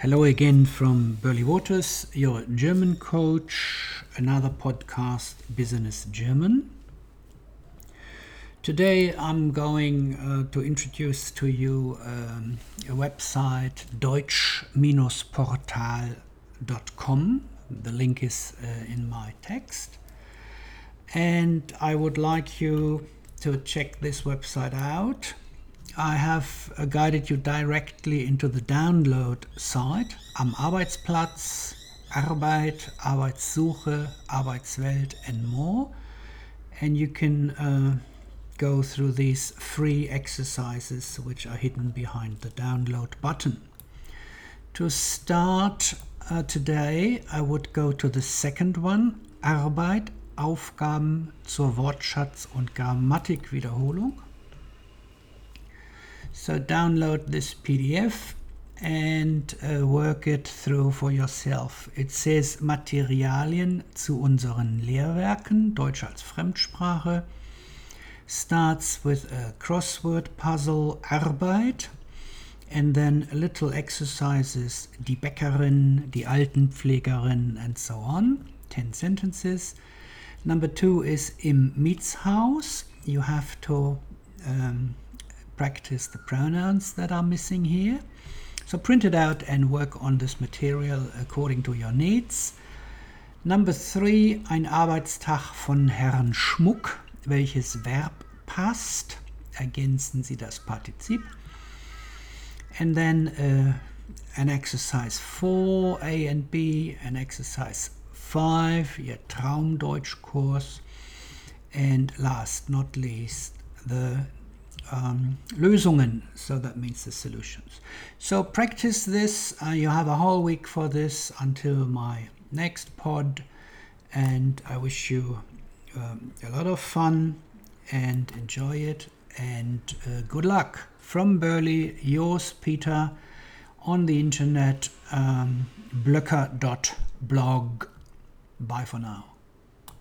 Hello again from Burley Waters, your German coach, another podcast, Business German. Today I'm going uh, to introduce to you um, a website deutsch-portal.com. The link is uh, in my text. And I would like you to check this website out I have uh, guided you directly into the download site am Arbeitsplatz, Arbeit, Arbeitssuche, Arbeitswelt, and more. And you can uh, go through these free exercises which are hidden behind the download button. To start uh, today, I would go to the second one Arbeit, Aufgaben zur Wortschatz- und Grammatikwiederholung. So download this PDF and uh, work it through for yourself. It says Materialien zu unseren Lehrwerken, Deutsch als Fremdsprache. Starts with a crossword puzzle Arbeit and then little exercises Die Bäckerin, die Altenpflegerin and so on. 10 sentences. Number two is Im Mietshaus. You have to um, practice the pronouns that are missing here. So print it out and work on this material according to your needs. Number three, ein Arbeitstag von Herrn Schmuck. Welches Verb passt? Ergänzen Sie das Partizip. And then uh, an exercise 4, A and B, an exercise 5, your Traumdeutsch course, And last not least, the um, Lösungen. So that means the solutions. So practice this. Uh, you have a whole week for this until my next pod. And I wish you um, a lot of fun and enjoy it. And uh, good luck. From Burley, yours, Peter, on the internet, um, blöcker.blog. Bye for now.